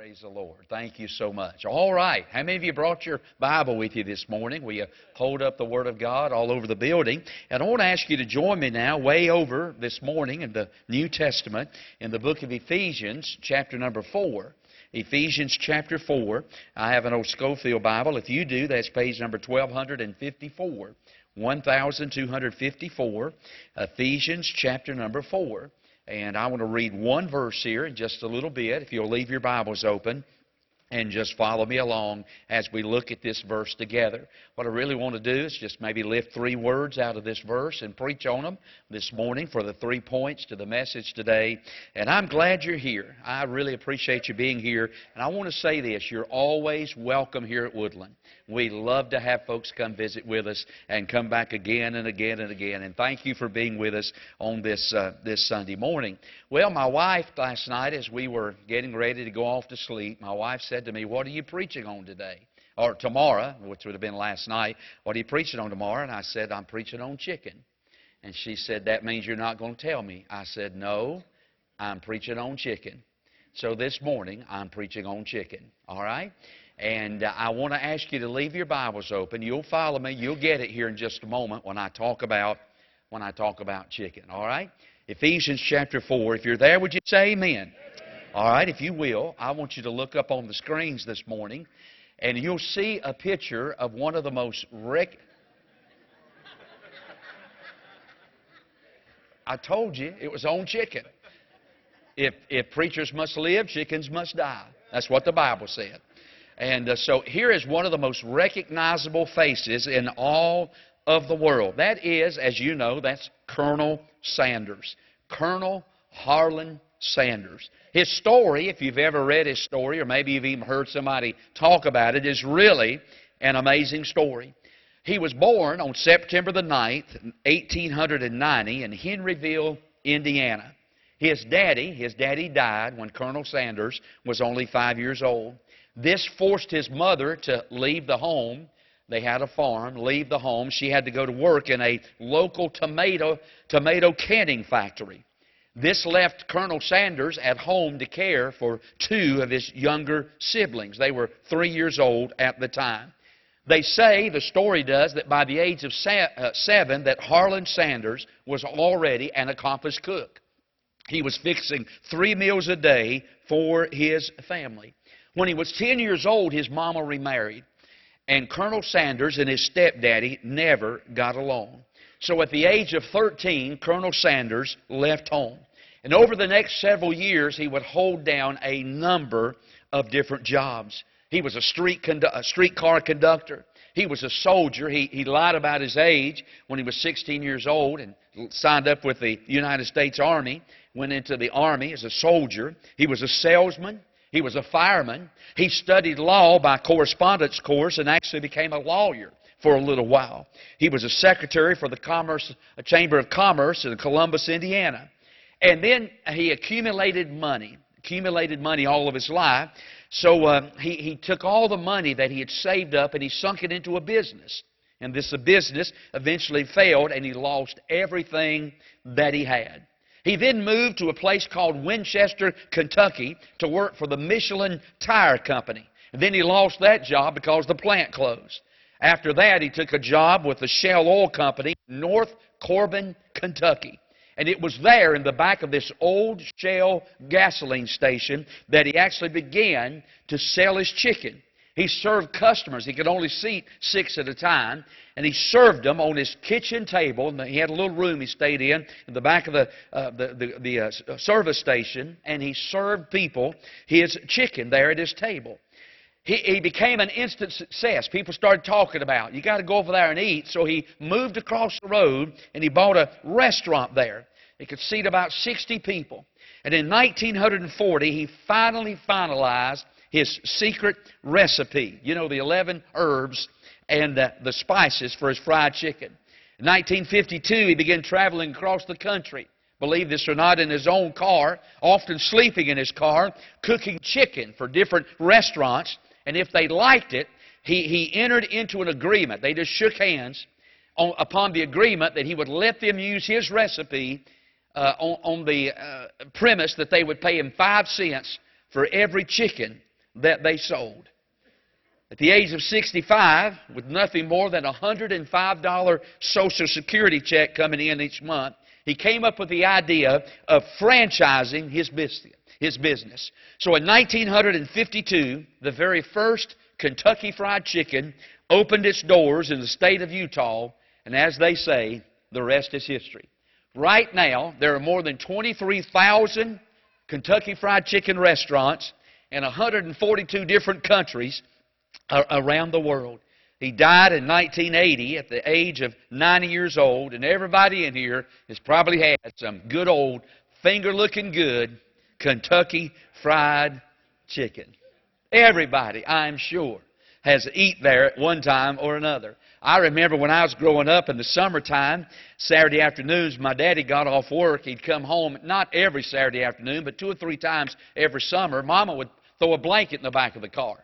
Praise the Lord. Thank you so much. All right. How many of you brought your Bible with you this morning? We uh, hold up the Word of God all over the building. And I want to ask you to join me now, way over this morning in the New Testament, in the book of Ephesians, chapter number 4. Ephesians chapter 4. I have an old Scofield Bible. If you do, that's page number 1254. 1254. Ephesians chapter number 4. And I want to read one verse here in just a little bit. If you'll leave your Bibles open and just follow me along as we look at this verse together. What I really want to do is just maybe lift three words out of this verse and preach on them this morning for the three points to the message today. And I'm glad you're here. I really appreciate you being here. And I want to say this you're always welcome here at Woodland. We love to have folks come visit with us and come back again and again and again. And thank you for being with us on this, uh, this Sunday morning. Well, my wife last night, as we were getting ready to go off to sleep, my wife said to me, What are you preaching on today? Or tomorrow, which would have been last night. What are you preaching on tomorrow? And I said, I'm preaching on chicken. And she said, That means you're not going to tell me. I said, No, I'm preaching on chicken. So this morning, I'm preaching on chicken. All right? And uh, I want to ask you to leave your Bibles open. You'll follow me. You'll get it here in just a moment when I talk about when I talk about chicken. All right? Ephesians chapter 4. If you're there, would you say amen? All right, if you will, I want you to look up on the screens this morning and you'll see a picture of one of the most rec- I told you it was on chicken. If, if preachers must live, chickens must die. That's what the Bible said. And uh, so here is one of the most recognizable faces in all of the world. That is, as you know, that's Colonel Sanders. Colonel Harlan Sanders. His story, if you've ever read his story, or maybe you've even heard somebody talk about it, is really an amazing story. He was born on September the 9th, 1890, in Henryville, Indiana. His daddy, his daddy died when Colonel Sanders was only five years old. This forced his mother to leave the home. They had a farm, leave the home. She had to go to work in a local tomato, tomato canning factory. This left Colonel Sanders at home to care for two of his younger siblings. They were three years old at the time. They say, the story does, that by the age of uh, seven, that Harlan Sanders was already an accomplished cook. He was fixing three meals a day for his family. When he was 10 years old, his mama remarried. And Colonel Sanders and his stepdaddy never got along. So at the age of 13, Colonel Sanders left home. And over the next several years, he would hold down a number of different jobs. He was a, street condu- a streetcar conductor. He was a soldier. He, he lied about his age when he was 16 years old and signed up with the United States Army, went into the Army as a soldier. He was a salesman. He was a fireman. He studied law by correspondence course and actually became a lawyer for a little while. He was a secretary for the Commerce, Chamber of Commerce in Columbus, Indiana. And then he accumulated money, accumulated money all of his life. So uh, he, he took all the money that he had saved up and he sunk it into a business. And this business eventually failed and he lost everything that he had. He then moved to a place called Winchester, Kentucky to work for the Michelin Tire Company. And then he lost that job because the plant closed. After that, he took a job with the Shell Oil Company, North Corbin, Kentucky. And it was there in the back of this old Shell gasoline station that he actually began to sell his chicken. He served customers. He could only seat six at a time. And he served them on his kitchen table. And he had a little room he stayed in, in the back of the, uh, the, the, the uh, uh, service station. And he served people his chicken there at his table. He, he became an instant success. People started talking about, you got to go over there and eat. So he moved across the road and he bought a restaurant there. He could seat about 60 people. And in 1940, he finally finalized his secret recipe. You know, the 11 herbs and uh, the spices for his fried chicken. In 1952, he began traveling across the country. Believe this or not, in his own car, often sleeping in his car, cooking chicken for different restaurants. And if they liked it, he, he entered into an agreement. They just shook hands on, upon the agreement that he would let them use his recipe uh, on, on, the uh, premise that they would pay him five cents for every chicken that they sold. At the age of 65, with nothing more than a $105 Social Security check coming in each month, he came up with the idea of franchising his business. His business. So in 1952, the very first Kentucky Fried Chicken opened its doors in the state of Utah, and as they say, the rest is history. Right now, there are more than 23,000 Kentucky Fried Chicken restaurants in 142 different countries around the world. He died in 1980 at the age of 90 years old, and everybody in here has probably had some good old, finger looking good Kentucky Fried Chicken. Everybody, I'm sure, has eaten there at one time or another. I remember when I was growing up in the summertime, Saturday afternoons, my daddy got off work. He'd come home, not every Saturday afternoon, but two or three times every summer. Mama would throw a blanket in the back of the car.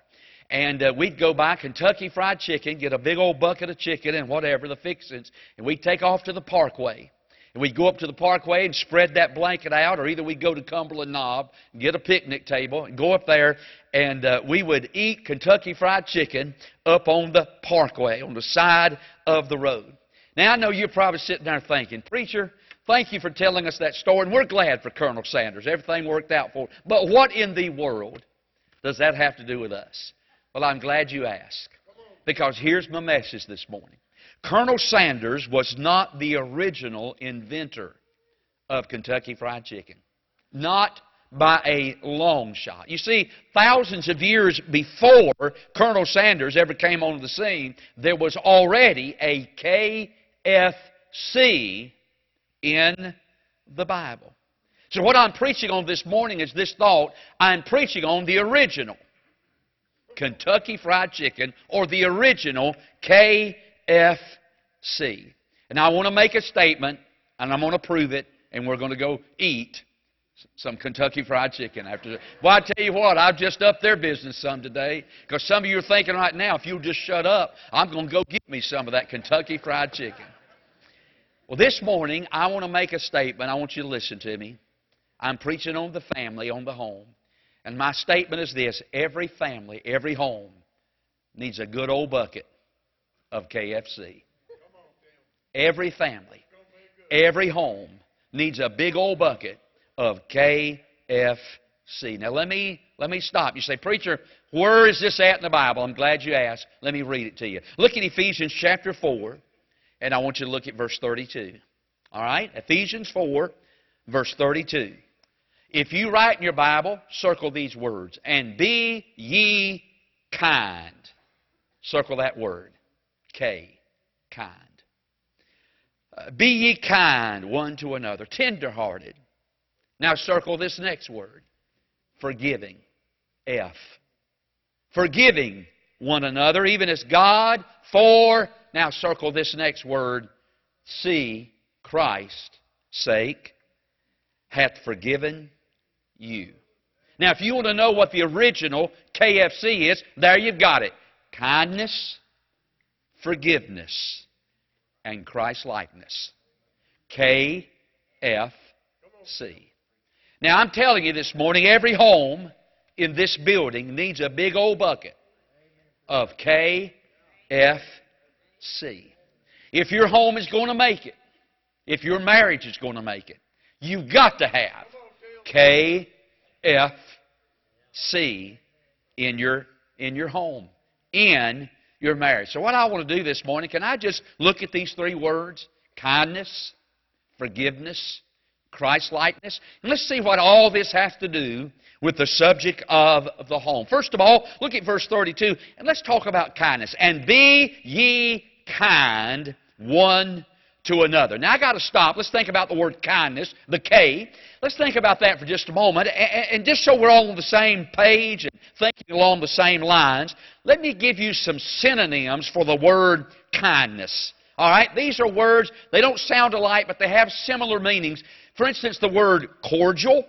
And uh, we'd go buy Kentucky Fried Chicken, get a big old bucket of chicken and whatever, the fixings, and we'd take off to the parkway. And we'd go up to the parkway and spread that blanket out, or either we'd go to Cumberland Knob and get a picnic table and go up there, and uh, we would eat Kentucky Fried Chicken up on the parkway, on the side of the road. Now, I know you're probably sitting there thinking, Preacher, thank you for telling us that story, and we're glad for Colonel Sanders. Everything worked out for him. But what in the world does that have to do with us? Well, I'm glad you asked. Because here's my message this morning. Colonel Sanders was not the original inventor of Kentucky Fried Chicken. Not by a long shot. You see, thousands of years before Colonel Sanders ever came onto the scene, there was already a KFC in the Bible. So, what I'm preaching on this morning is this thought I'm preaching on the original Kentucky Fried Chicken or the original KFC. FC. And I want to make a statement, and I'm going to prove it, and we're going to go eat some Kentucky Fried Chicken after. Well, I tell you what, I've just upped their business some today, because some of you are thinking right now, if you'll just shut up, I'm going to go get me some of that Kentucky Fried Chicken. Well, this morning, I want to make a statement. I want you to listen to me. I'm preaching on the family, on the home. And my statement is this every family, every home needs a good old bucket of KFC. Every family, every home needs a big old bucket of KFC. Now let me let me stop. You say, preacher, where is this at in the Bible? I'm glad you asked. Let me read it to you. Look at Ephesians chapter 4, and I want you to look at verse 32. All right? Ephesians 4, verse 32. If you write in your Bible, circle these words. And be ye kind. Circle that word. K. Kind. Uh, be ye kind one to another, tenderhearted. Now circle this next word forgiving. F. Forgiving one another, even as God for, now circle this next word, C, Christ's sake, hath forgiven you. Now, if you want to know what the original KFC is, there you've got it. Kindness, forgiveness, and Christ likeness. K F C. Now I'm telling you this morning, every home in this building needs a big old bucket of K F C. If your home is going to make it, if your marriage is going to make it, you've got to have K F C in your in your home. In your marriage. So, what I want to do this morning, can I just look at these three words kindness, forgiveness, Christ likeness? And let's see what all this has to do with the subject of the home. First of all, look at verse 32, and let's talk about kindness. And be ye kind one to another. Now, I got to stop. Let's think about the word kindness, the K. Let's think about that for just a moment. And, just so we're all on the same page and thinking along the same lines, let me give you some synonyms for the word kindness. All right? These are words, they don't sound alike, but they have similar meanings. For instance, the word cordial,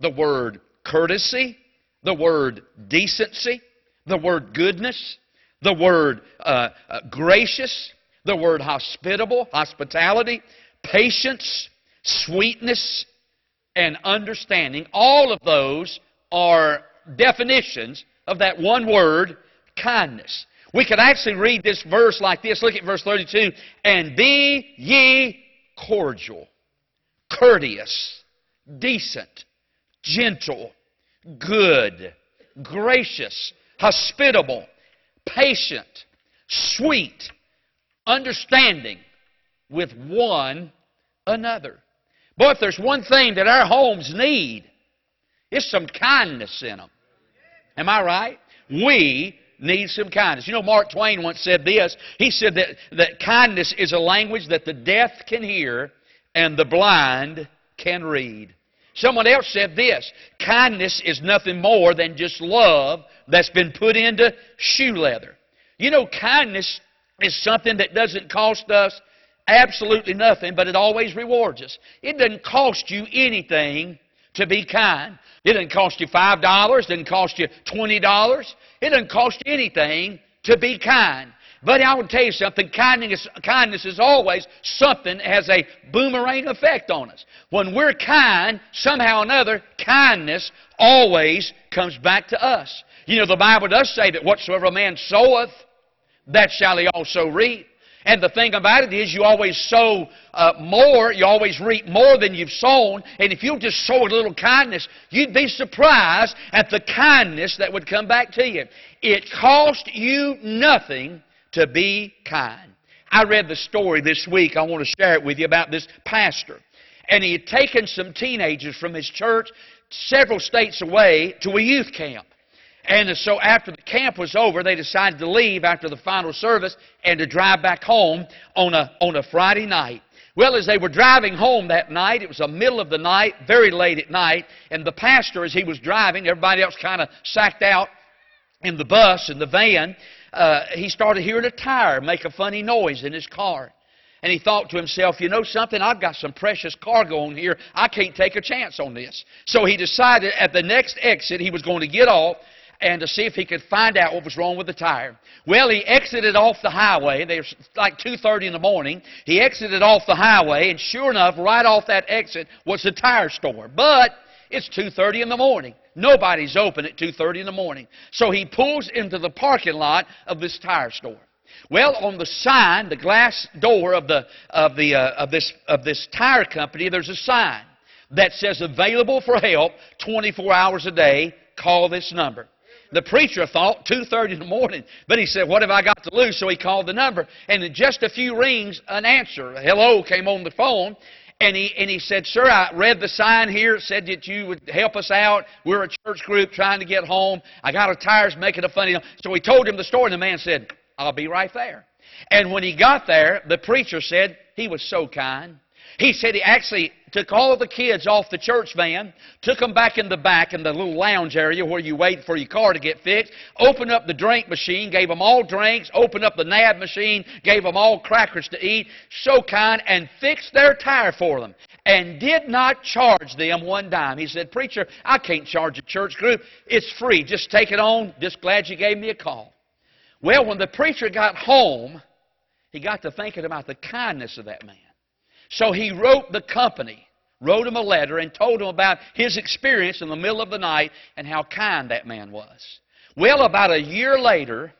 the word courtesy, the word decency, the word goodness, the word uh, uh, gracious, the word hospitable, hospitality, patience, sweetness, and understanding. All of those are definitions of that one word, kindness. We could actually read this verse like this. Look at verse 32. And be ye cordial, courteous, decent, gentle, good, gracious, hospitable, patient, sweet, understanding with one another. Boy, if there's one thing that our homes need, it's some kindness in them. Am I right? We need some kindness. You know, Mark Twain once said this. He said that, that kindness is a language that the deaf can hear and the blind can read. Someone else said this kindness is nothing more than just love that's been put into shoe leather. You know, kindness is something that doesn't cost us absolutely nothing, but it always rewards us. It doesn't cost you anything to be kind. It doesn't cost you $5, it doesn't cost you $20. It doesn't cost you anything to be kind. But I will tell you something, kindness, kindness is always something that has a boomerang effect on us. When we're kind, somehow or another, kindness always comes back to us. You know, the Bible does say that whatsoever a man soweth, that shall he also reap. And the thing about it is, you always sow uh, more, you always reap more than you've sown. And if you'll just sow a little kindness, you'd be surprised at the kindness that would come back to you. It cost you nothing to be kind. I read the story this week. I want to share it with you about this pastor. And he had taken some teenagers from his church several states away to a youth camp. And so after the camp was over, they decided to leave after the final service and to drive back home on a, on a Friday night. Well, as they were driving home that night, it was the middle of the night, very late at night, and the pastor, as he was driving, everybody else kind of sacked out in the bus, in the van, uh, he started hearing a tire make a funny noise in his car. And he thought to himself, you know something, I've got some precious cargo on here. I can't take a chance on this. So he decided at the next exit he was going to get off and to see if he could find out what was wrong with the tire. Well, he exited off the highway. It was like 2:30 in the morning. He exited off the highway, and sure enough, right off that exit was the tire store. But it's 2:30 in the morning. Nobody's open at 2:30 in the morning. So he pulls into the parking lot of this tire store. Well, on the sign, the glass door of the of the uh, of this of this tire company, there's a sign that says available for help 24 hours a day. Call this number. The preacher thought 2.30 in the morning, but he said, what have I got to lose? So he called the number, and in just a few rings, an answer, hello, came on the phone, and he, and he said, Sir, I read the sign here. It said that you would help us out. We're a church group trying to get home. I got our tires making a funny. So he told him the story, and the man said, I'll be right there. And when he got there, the preacher said he was so kind. He said he actually took all the kids off the church van, took them back in the back in the little lounge area where you wait for your car to get fixed, opened up the drink machine, gave them all drinks, opened up the nab machine, gave them all crackers to eat, so kind, and fixed their tire for them. And did not charge them one dime. He said, Preacher, I can't charge a church group. It's free. Just take it on. Just glad you gave me a call. Well, when the preacher got home, he got to thinking about the kindness of that man. So he wrote the company, wrote him a letter, and told him about his experience in the middle of the night and how kind that man was. Well, about a year later,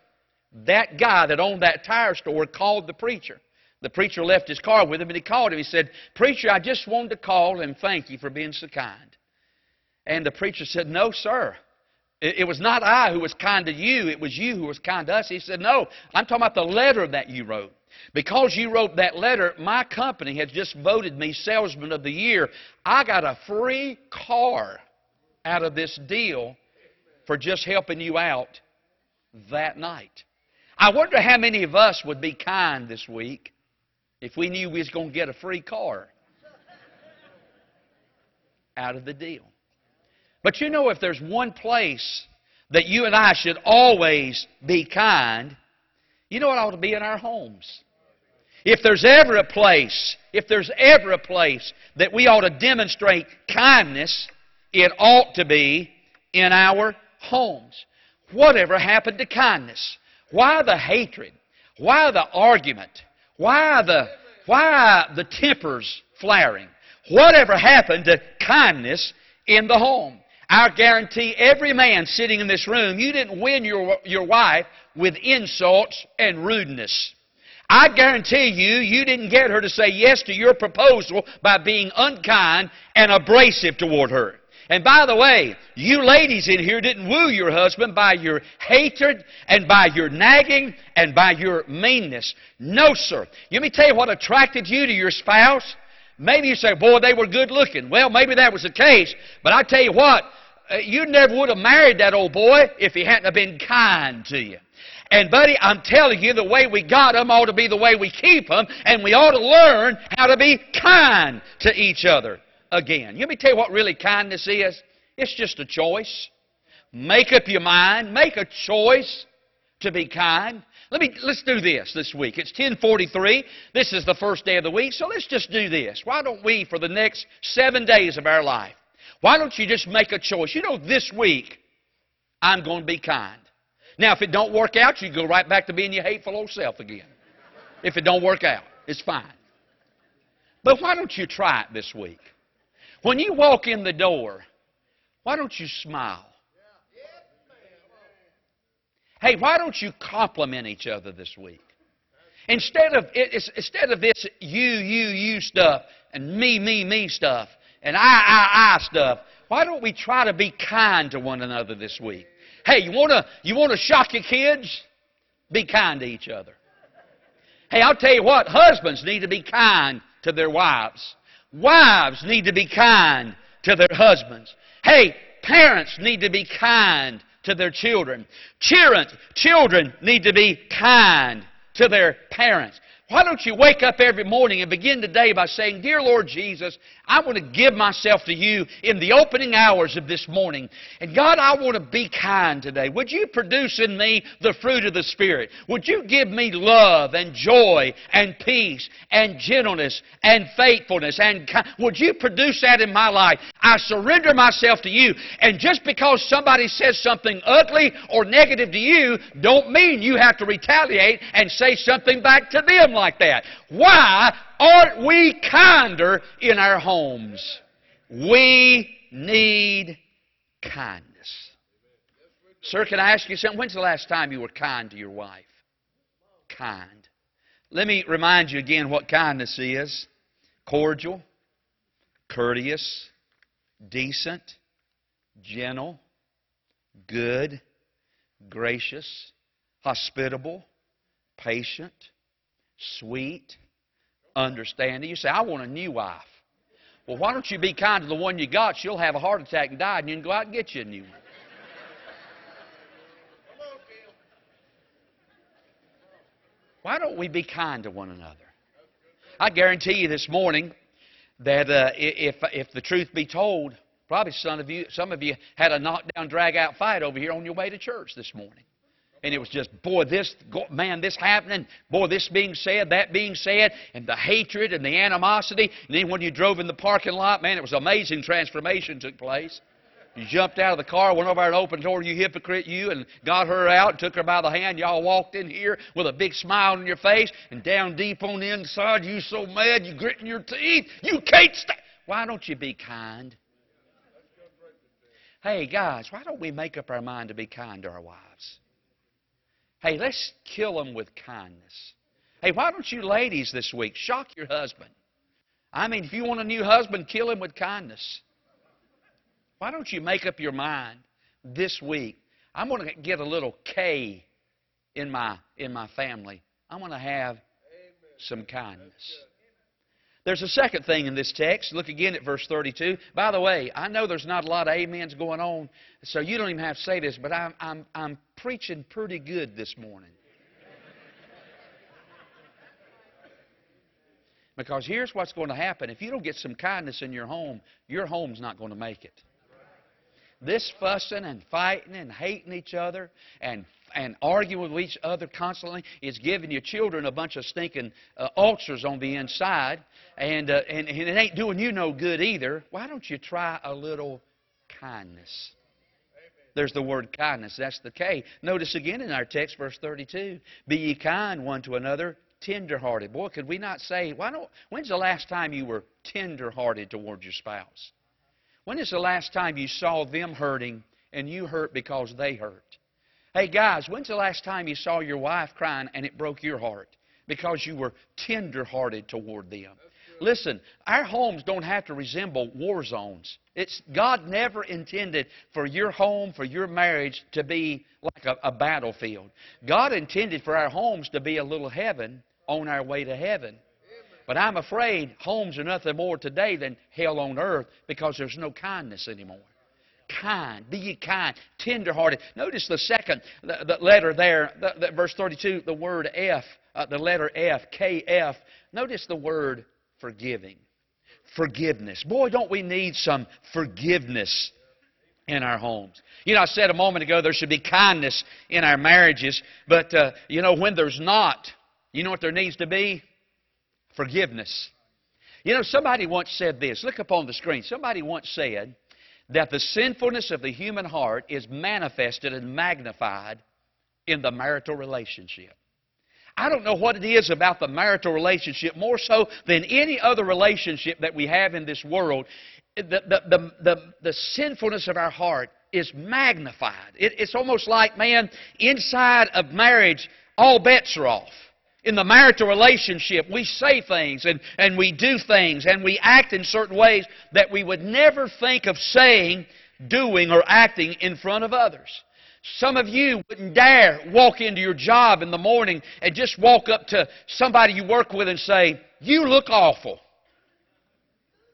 that guy that owned that tire store called the preacher. The preacher left his car with him and he called him. He said, Preacher, I just wanted to call and thank you for being so kind. And the preacher said, No, sir. It was not I who was kind to you, it was you who was kind to us. He said, No, I'm talking about the letter that you wrote. Because you wrote that letter, my company has just voted me Salesman of the Year. I got a free car out of this deal for just helping you out that night. I wonder how many of us would be kind this week if we knew we was going to get a free car out of the deal. But you know, if there's one place that you and I should always be kind, you know what ought to be in our homes. If there's ever a place, if there's ever a place that we ought to demonstrate kindness, it ought to be in our homes. Whatever happened to kindness? Why the hatred? Why the argument? Why the, why the tempers flaring? Whatever happened to kindness in the home? I guarantee every man sitting in this room, you didn't win your, your wife with insults and rudeness. I guarantee you, you didn't get her to say yes to your proposal by being unkind and abrasive toward her. And by the way, you ladies in here didn't woo your husband by your hatred and by your nagging and by your meanness. No, sir. Let me tell you what attracted you to your spouse. Maybe you say, boy, they were good looking. Well, maybe that was the case. But I tell you what, uh, you never would have married that old boy if he hadn't have been kind to you. And, buddy, I'm telling you, the way we got them ought to be the way we keep them, and we ought to learn how to be kind to each other again. Let me tell you what really kindness is. It's just a choice. Make up your mind. Make a choice to be kind. Let me let's do this this week. It's 1043. This is the first day of the week, so let's just do this. Why don't we, for the next seven days of our life, why don't you just make a choice? You know, this week I'm going to be kind. Now, if it don't work out, you go right back to being your hateful old self again. If it don't work out, it's fine. But why don't you try it this week? When you walk in the door, why don't you smile? Hey, why don't you compliment each other this week? Instead of, instead of this you, you, you stuff and me, me, me stuff and I, I, I stuff, why don't we try to be kind to one another this week? Hey, you want to you want to shock your kids? Be kind to each other. Hey, I'll tell you what, husbands need to be kind to their wives. Wives need to be kind to their husbands. Hey, parents need to be kind to their children. Children, children need to be kind to their parents. Why don't you wake up every morning and begin the day by saying, Dear Lord Jesus, I want to give myself to you in the opening hours of this morning. And God, I want to be kind today. Would you produce in me the fruit of the Spirit? Would you give me love and joy and peace and gentleness and faithfulness? And would you produce that in my life? I surrender myself to you. And just because somebody says something ugly or negative to you, don't mean you have to retaliate and say something back to them like that. Why aren't we kinder in our homes? We need kindness. Sir, can I ask you something? When's the last time you were kind to your wife? Kind. Let me remind you again what kindness is cordial, courteous, decent, gentle, good, gracious, hospitable, patient, sweet, understanding. You say, I want a new wife. Well, why don't you be kind to the one you got? She'll have a heart attack and die, and you can go out and get you a new one. Why don't we be kind to one another? I guarantee you this morning that uh, if, if the truth be told, probably some of you, some of you had a knockdown, drag out fight over here on your way to church this morning. And it was just, boy, this, man, this happening, boy, this being said, that being said, and the hatred and the animosity. And then when you drove in the parking lot, man, it was amazing transformation took place. You jumped out of the car, went over and opened the door, you hypocrite, you, and got her out and took her by the hand. Y'all walked in here with a big smile on your face, and down deep on the inside, you so mad, you gritting your teeth. You can't stay. Why don't you be kind? Hey, guys, why don't we make up our mind to be kind to our wives? Hey, let's kill them with kindness. Hey, why don't you ladies this week shock your husband? I mean, if you want a new husband, kill him with kindness. Why don't you make up your mind this week? I'm going to get a little K in my in my family. I'm going to have some kindness. There's a second thing in this text. Look again at verse 32. By the way, I know there's not a lot of amens going on, so you don't even have to say this, but I'm, I'm, I'm preaching pretty good this morning. Because here's what's going to happen. If you don't get some kindness in your home, your home's not going to make it. This fussing and fighting and hating each other and and arguing with each other constantly is giving your children a bunch of stinking uh, ulcers on the inside, and, uh, and, and it ain't doing you no good either. Why don't you try a little kindness? There's the word kindness. That's the K. Notice again in our text, verse 32 Be ye kind one to another, tenderhearted. Boy, could we not say, why don't, when's the last time you were tenderhearted towards your spouse? When is the last time you saw them hurting and you hurt because they hurt? Hey, guys, when's the last time you saw your wife crying and it broke your heart because you were tender-hearted toward them? Listen, our homes don't have to resemble war zones. It's God never intended for your home, for your marriage to be like a, a battlefield. God intended for our homes to be a little heaven on our way to heaven. But I'm afraid homes are nothing more today than hell on earth because there's no kindness anymore. Kind. Be ye kind. Tenderhearted. Notice the second the, the letter there, the, the, verse 32, the word F, uh, the letter F, KF. Notice the word forgiving. Forgiveness. Boy, don't we need some forgiveness in our homes. You know, I said a moment ago there should be kindness in our marriages, but, uh, you know, when there's not, you know what there needs to be? Forgiveness. You know, somebody once said this. Look up on the screen. Somebody once said that the sinfulness of the human heart is manifested and magnified in the marital relationship. I don't know what it is about the marital relationship, more so than any other relationship that we have in this world. The, the, the, the, the sinfulness of our heart is magnified. It, it's almost like, man, inside of marriage, all bets are off. In the marital relationship, we say things and, and we do things and we act in certain ways that we would never think of saying, doing, or acting in front of others. Some of you wouldn't dare walk into your job in the morning and just walk up to somebody you work with and say, You look awful.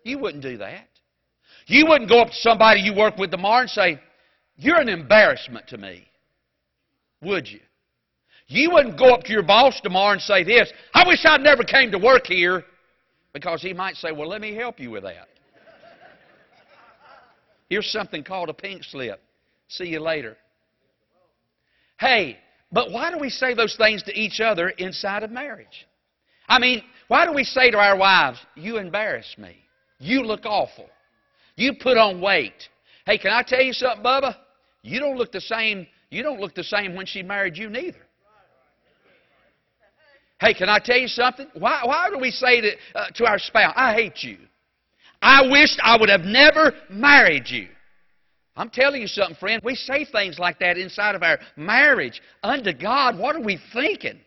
You wouldn't do that. You wouldn't go up to somebody you work with tomorrow and say, You're an embarrassment to me. Would you? You wouldn't go up to your boss tomorrow and say this, I wish I'd never came to work here. Because he might say, Well, let me help you with that. Here's something called a pink slip. See you later. Hey, but why do we say those things to each other inside of marriage? I mean, why do we say to our wives, You embarrass me? You look awful. You put on weight. Hey, can I tell you something, Bubba? You don't look the same. You don't look the same when she married you neither. Hey, can I tell you something? Why, why do we say to, uh, to our spouse, I hate you? I wished I would have never married you. I'm telling you something, friend. We say things like that inside of our marriage. Unto God, what are we thinking?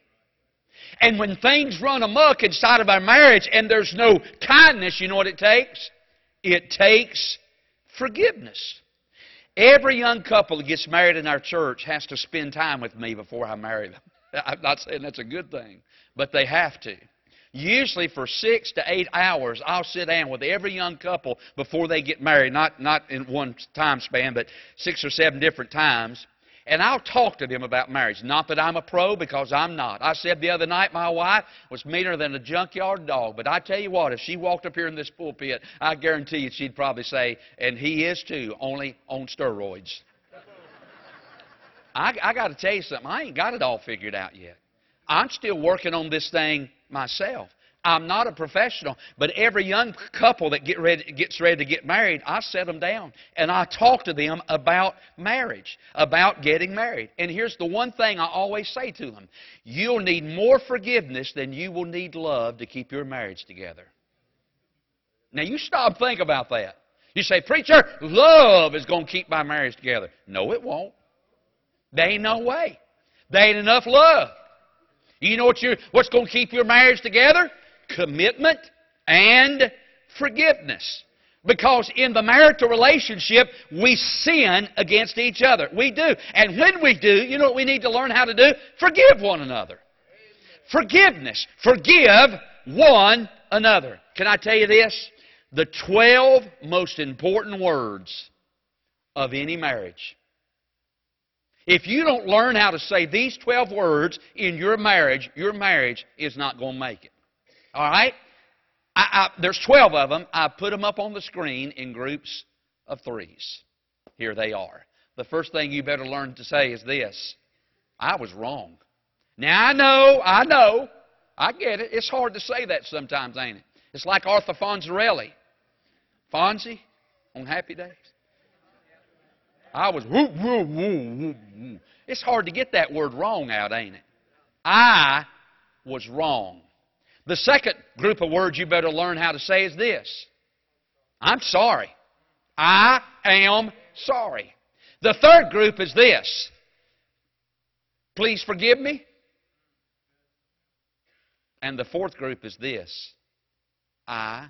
And when things run amok inside of our marriage and there's no kindness, you know what it takes? It takes forgiveness. Every young couple that gets married in our church has to spend time with me before I marry them. I'm not saying that's a good thing, but they have to. Usually for six to eight hours, I'll sit down with every young couple before they get married, not, not in one time span, but six or seven different times. And I'll talk to them about marriage. Not that I'm a pro, because I'm not. I said the other night my wife was meaner than a junkyard dog. But I tell you what, if she walked up here in this pulpit, I guarantee you she'd probably say, and he is too, only on steroids. I, I got to tell you something. I ain't got it all figured out yet. I'm still working on this thing myself. I'm not a professional, but every young couple that get ready, gets ready to get married, I set them down and I talk to them about marriage, about getting married. And here's the one thing I always say to them you'll need more forgiveness than you will need love to keep your marriage together. Now, you stop think about that. You say, Preacher, love is going to keep my marriage together. No, it won't. There ain't no way. There ain't enough love. You know what what's going to keep your marriage together? Commitment and forgiveness. Because in the marital relationship, we sin against each other. We do. And when we do, you know what we need to learn how to do? Forgive one another. Forgiveness. Forgive one another. Can I tell you this? The 12 most important words of any marriage if you don't learn how to say these 12 words in your marriage, your marriage is not going to make it. All right? I, I, there's 12 of them. I put them up on the screen in groups of threes. Here they are. The first thing you better learn to say is this I was wrong. Now, I know, I know, I get it. It's hard to say that sometimes, ain't it? It's like Arthur Fonzarelli. Fonzie on Happy Days. I was whoop, whoop, whoop, whoop. It's hard to get that word wrong out, ain't it? I was wrong. The second group of words you better learn how to say is this I'm sorry. I am sorry. The third group is this Please forgive me. And the fourth group is this I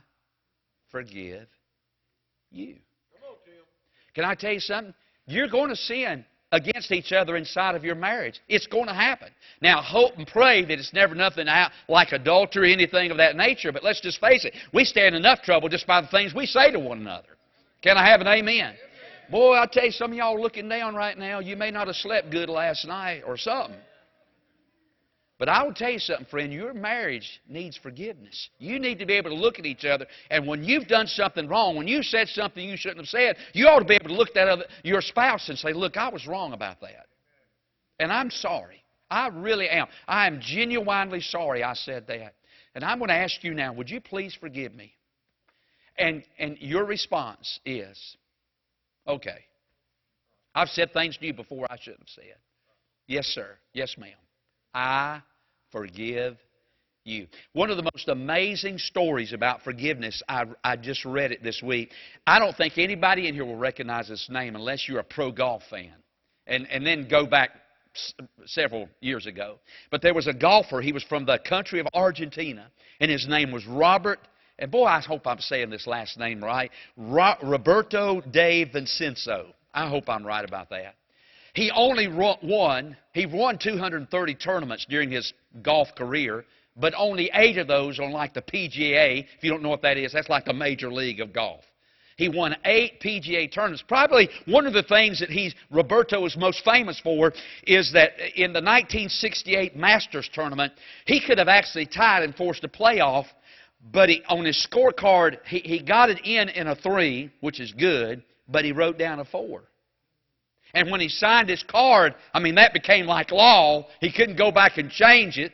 forgive you. Can I tell you something? You're going to sin against each other inside of your marriage. It's going to happen. Now, hope and pray that it's never nothing out like adultery, anything of that nature, but let's just face it. We stand enough trouble just by the things we say to one another. Can I have an amen? Boy, I tell you, some of y'all looking down right now, you may not have slept good last night or something. But I will tell you something, friend. Your marriage needs forgiveness. You need to be able to look at each other, and when you've done something wrong, when you said something you shouldn't have said, you ought to be able to look at other, your spouse and say, Look, I was wrong about that. And I'm sorry. I really am. I am genuinely sorry I said that. And I'm going to ask you now, would you please forgive me? And, and your response is, okay. I've said things to you before I shouldn't have said. Yes, sir. Yes, ma'am. I forgive you. One of the most amazing stories about forgiveness, I, I just read it this week. I don't think anybody in here will recognize this name unless you're a pro golf fan. And, and then go back several years ago. But there was a golfer, he was from the country of Argentina, and his name was Robert, and boy, I hope I'm saying this last name right, Roberto de Vincenzo. I hope I'm right about that. He only won, he won 230 tournaments during his golf career, but only eight of those on like the PGA. If you don't know what that is, that's like the major league of golf. He won eight PGA tournaments. Probably one of the things that he's Roberto is most famous for is that in the 1968 Masters tournament, he could have actually tied and forced a playoff, but he, on his scorecard, he, he got it in in a three, which is good, but he wrote down a four. And when he signed his card, I mean, that became like law. He couldn't go back and change it.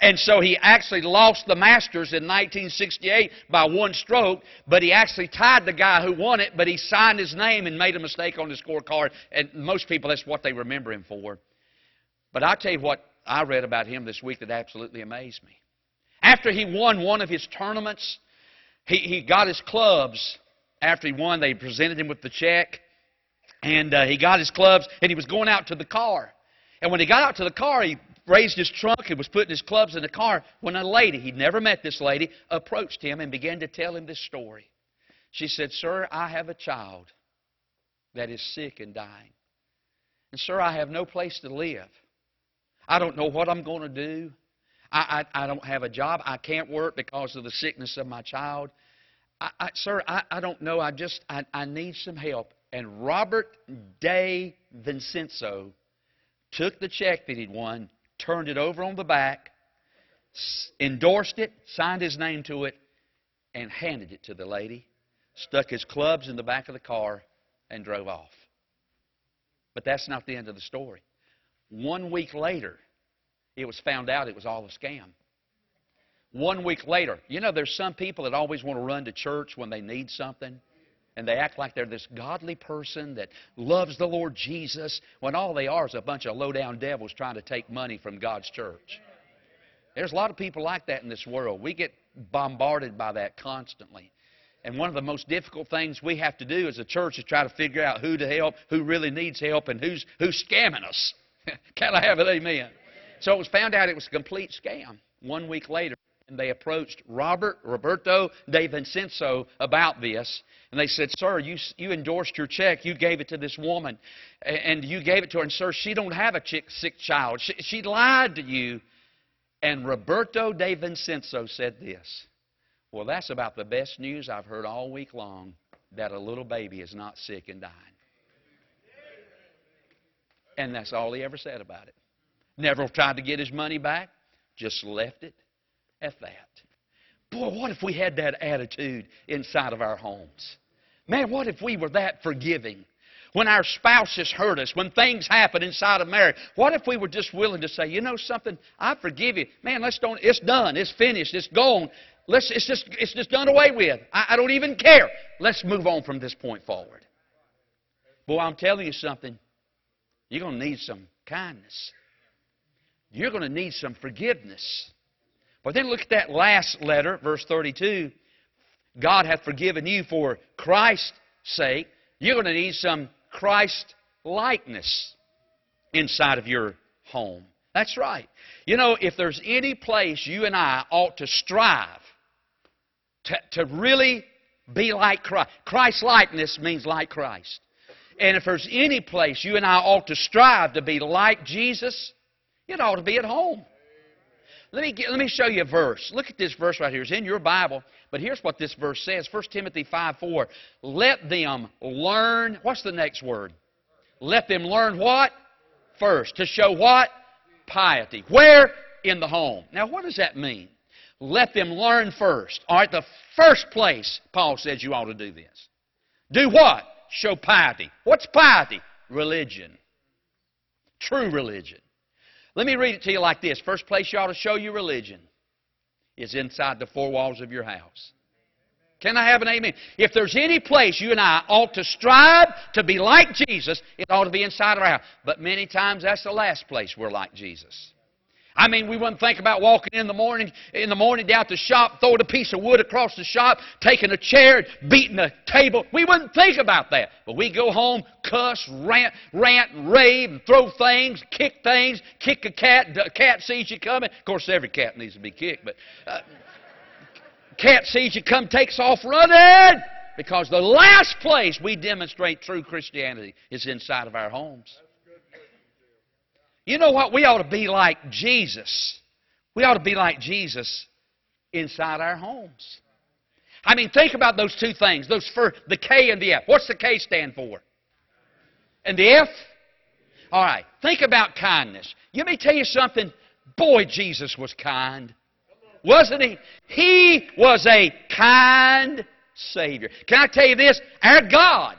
And so he actually lost the Masters in 1968 by one stroke, but he actually tied the guy who won it, but he signed his name and made a mistake on his scorecard. And most people, that's what they remember him for. But I'll tell you what I read about him this week that absolutely amazed me. After he won one of his tournaments, he, he got his clubs. After he won, they presented him with the check. And uh, he got his clubs and he was going out to the car. And when he got out to the car, he raised his trunk and was putting his clubs in the car when a lady, he'd never met this lady, approached him and began to tell him this story. She said, Sir, I have a child that is sick and dying. And, sir, I have no place to live. I don't know what I'm going to do. I, I, I don't have a job. I can't work because of the sickness of my child. I, I, sir, I, I don't know. I just I, I need some help. And Robert de Vincenzo took the check that he'd won, turned it over on the back, endorsed it, signed his name to it, and handed it to the lady, stuck his clubs in the back of the car, and drove off. But that's not the end of the story. One week later, it was found out it was all a scam. One week later, you know, there's some people that always want to run to church when they need something and they act like they're this godly person that loves the Lord Jesus when all they are is a bunch of low down devils trying to take money from God's church. There's a lot of people like that in this world. We get bombarded by that constantly. And one of the most difficult things we have to do as a church is try to figure out who to help, who really needs help, and who's, who's scamming us. Can I have an amen? So it was found out it was a complete scam. One week later, and they approached Robert, Roberto de Vincenzo about this. And they said, Sir, you, you endorsed your check. You gave it to this woman. And you gave it to her. And, sir, she don't have a sick child. She, she lied to you. And Roberto de Vincenzo said this Well, that's about the best news I've heard all week long that a little baby is not sick and dying. And that's all he ever said about it. Never tried to get his money back, just left it at that. Boy, what if we had that attitude inside of our homes? Man, what if we were that forgiving? When our spouses hurt us, when things happen inside of marriage, what if we were just willing to say, you know something, I forgive you. Man, let's don't, it's done, it's finished, it's gone. Let's, it's, just, it's just done away with. I, I don't even care. Let's move on from this point forward. Boy, I'm telling you something. You're going to need some kindness. You're going to need some forgiveness. But then look at that last letter, verse 32. God hath forgiven you for Christ's sake, you're going to need some Christ likeness inside of your home. That's right. You know, if there's any place you and I ought to strive to, to really be like Christ, Christ likeness means like Christ. And if there's any place you and I ought to strive to be like Jesus, it ought to be at home. Let me, get, let me show you a verse. Look at this verse right here. It's in your Bible, but here's what this verse says 1 Timothy 5 4. Let them learn. What's the next word? Let them learn what? First. To show what? Piety. Where? In the home. Now, what does that mean? Let them learn first. All right, the first place Paul says you ought to do this. Do what? Show piety. What's piety? Religion. True religion. Let me read it to you like this. First place you ought to show your religion is inside the four walls of your house. Can I have an amen? If there's any place you and I ought to strive to be like Jesus, it ought to be inside our house. But many times that's the last place we're like Jesus. I mean, we wouldn't think about walking in the morning, in the morning down to the shop, throwing a piece of wood across the shop, taking a chair, beating a table. We wouldn't think about that. But we go home, cuss, rant, rant, and rave, and throw things, kick things, kick a cat. A cat sees you coming. Of course, every cat needs to be kicked, but uh, cat sees you come, takes off running. Because the last place we demonstrate true Christianity is inside of our homes. You know what? We ought to be like Jesus. We ought to be like Jesus inside our homes. I mean, think about those two things. Those for the K and the F. What's the K stand for? And the F? All right. Think about kindness. Let me tell you something. Boy, Jesus was kind. Wasn't he? He was a kind Savior. Can I tell you this? Our God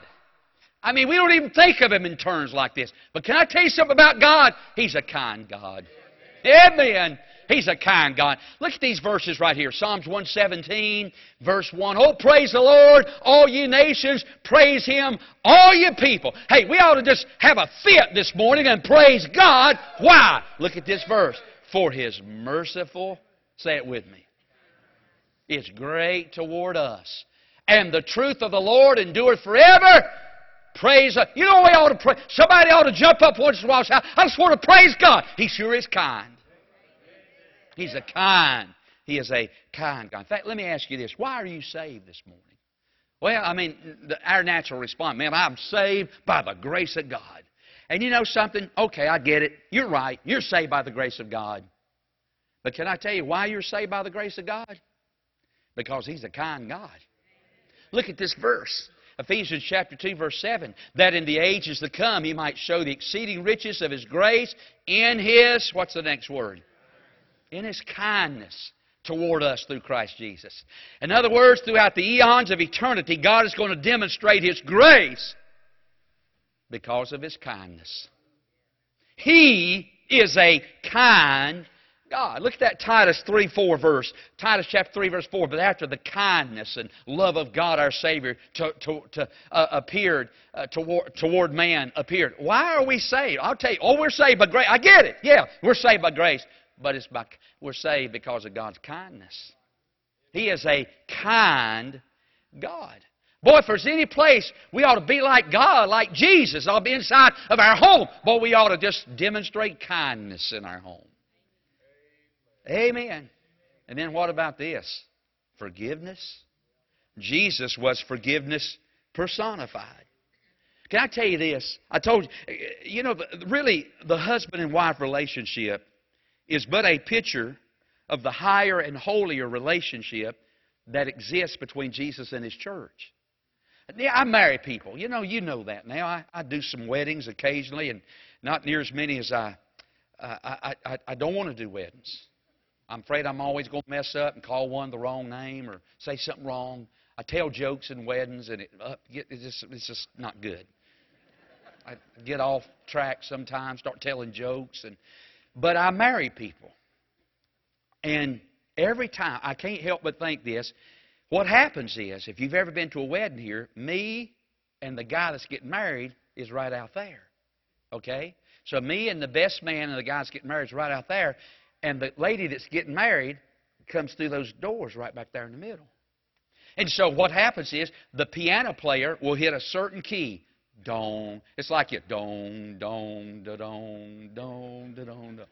I mean, we don't even think of Him in terms like this. But can I tell you something about God? He's a kind God. Amen. He's a kind God. Look at these verses right here. Psalms 117, verse 1. Oh, praise the Lord, all you nations. Praise Him, all you people. Hey, we ought to just have a fit this morning and praise God. Why? Look at this verse. For His merciful, say it with me, is great toward us. And the truth of the Lord endureth forever. Praise. Uh, you know we ought to pray. Somebody ought to jump up once in a while and say, I just want to praise God. He sure is kind. He's a kind. He is a kind God. In fact, let me ask you this. Why are you saved this morning? Well, I mean, the, our natural response, man, I'm saved by the grace of God. And you know something? Okay, I get it. You're right. You're saved by the grace of God. But can I tell you why you're saved by the grace of God? Because He's a kind God. Look at this verse. Ephesians chapter 2 verse 7, that in the ages to come he might show the exceeding riches of his grace in his, what's the next word? In his kindness toward us through Christ Jesus. In other words, throughout the eons of eternity, God is going to demonstrate his grace because of his kindness. He is a kind God. Look at that Titus 3 4 verse. Titus chapter 3, verse 4. But after the kindness and love of God our Savior to, to, to uh, appeared uh, toward, toward man appeared. Why are we saved? I'll tell you. Oh, we're saved by grace. I get it. Yeah, we're saved by grace. But it's by, we're saved because of God's kindness. He is a kind God. Boy, if there's any place we ought to be like God, like Jesus, I'll be inside of our home. Boy, we ought to just demonstrate kindness in our home. Amen. And then what about this? Forgiveness. Jesus was forgiveness personified. Can I tell you this? I told you, you know, really, the husband and wife relationship is but a picture of the higher and holier relationship that exists between Jesus and His church. Yeah, I marry people. You know, you know that now. I, I do some weddings occasionally, and not near as many as I. Uh, I, I, I don't want to do weddings. I'm afraid I'm always going to mess up and call one the wrong name or say something wrong. I tell jokes in weddings, and it, uh, it's, just, it's just not good. I get off track sometimes, start telling jokes, and but I marry people, and every time I can't help but think this. What happens is, if you've ever been to a wedding here, me and the guy that's getting married is right out there. Okay? So me and the best man and the guy that's getting married is right out there. And the lady that's getting married comes through those doors right back there in the middle. And so what happens is the piano player will hit a certain key. Dong. It's like you dong, dong, da dong, dong, da dong, da.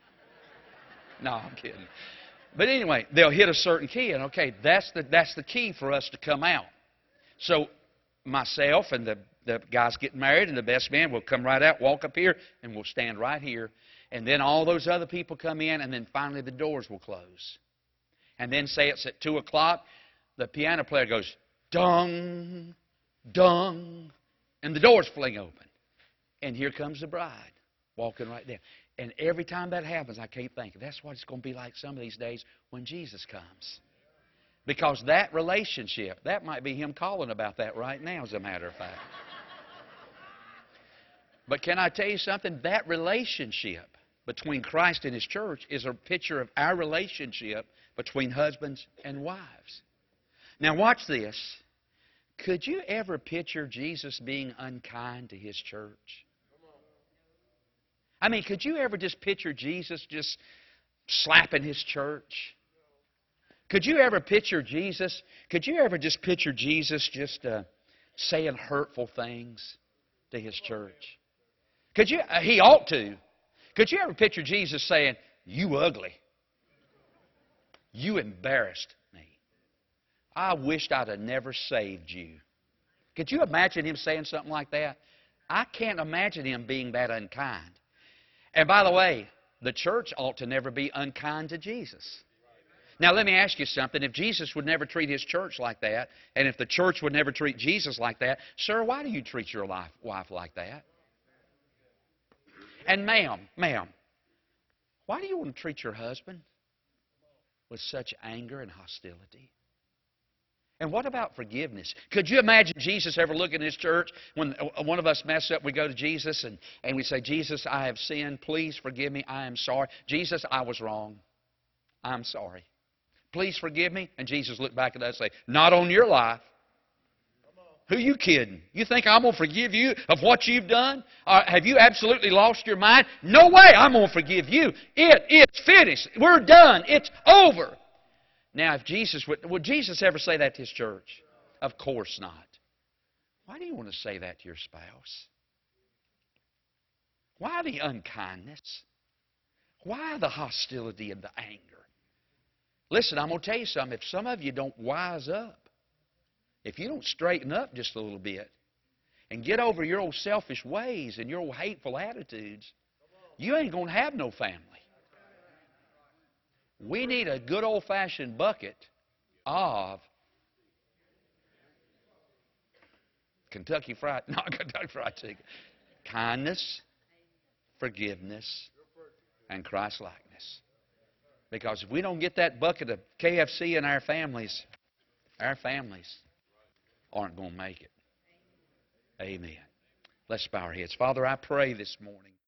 No, I'm kidding. But anyway, they'll hit a certain key, and okay, that's the that's the key for us to come out. So myself and the the guys getting married and the best man will come right out, walk up here, and we'll stand right here. And then all those other people come in, and then finally the doors will close. And then say it's at two o'clock, the piano player goes, dung, dung, and the doors fling open. And here comes the bride walking right there. And every time that happens, I can't think. That's what it's going to be like some of these days when Jesus comes. Because that relationship, that might be him calling about that right now, as a matter of fact. But can I tell you something? That relationship between Christ and His church is a picture of our relationship between husbands and wives. Now, watch this. Could you ever picture Jesus being unkind to His church? I mean, could you ever just picture Jesus just slapping His church? Could you ever picture Jesus? Could you ever just picture Jesus just uh, saying hurtful things to His church? Could you? Uh, he ought to. Could you ever picture Jesus saying, "You ugly. You embarrassed me. I wished I'd have never saved you." Could you imagine him saying something like that? I can't imagine him being that unkind. And by the way, the church ought to never be unkind to Jesus. Now, let me ask you something. If Jesus would never treat his church like that, and if the church would never treat Jesus like that, sir, why do you treat your life, wife like that? And, ma'am, ma'am, why do you want to treat your husband with such anger and hostility? And what about forgiveness? Could you imagine Jesus ever looking at his church when uh, one of us mess up, we go to Jesus and, and we say, Jesus, I have sinned. Please forgive me. I am sorry. Jesus, I was wrong. I'm sorry. Please forgive me. And Jesus looked back at us and say, Not on your life. Who you kidding? You think I'm going to forgive you of what you've done? Or have you absolutely lost your mind? No way I'm going to forgive you. It, It is finished. We're done. It's over. Now, if Jesus would, would Jesus ever say that to his church? Of course not. Why do you want to say that to your spouse? Why the unkindness? Why the hostility and the anger? Listen, I'm going to tell you something. If some of you don't wise up, if you don't straighten up just a little bit and get over your old selfish ways and your old hateful attitudes, you ain't going to have no family. We need a good old fashioned bucket of Kentucky Fried, not Kentucky Fried Chicken, kindness, forgiveness, and Christ likeness. Because if we don't get that bucket of KFC in our families, our families aren't going to make it. Amen. Let's bow our heads. Father, I pray this morning.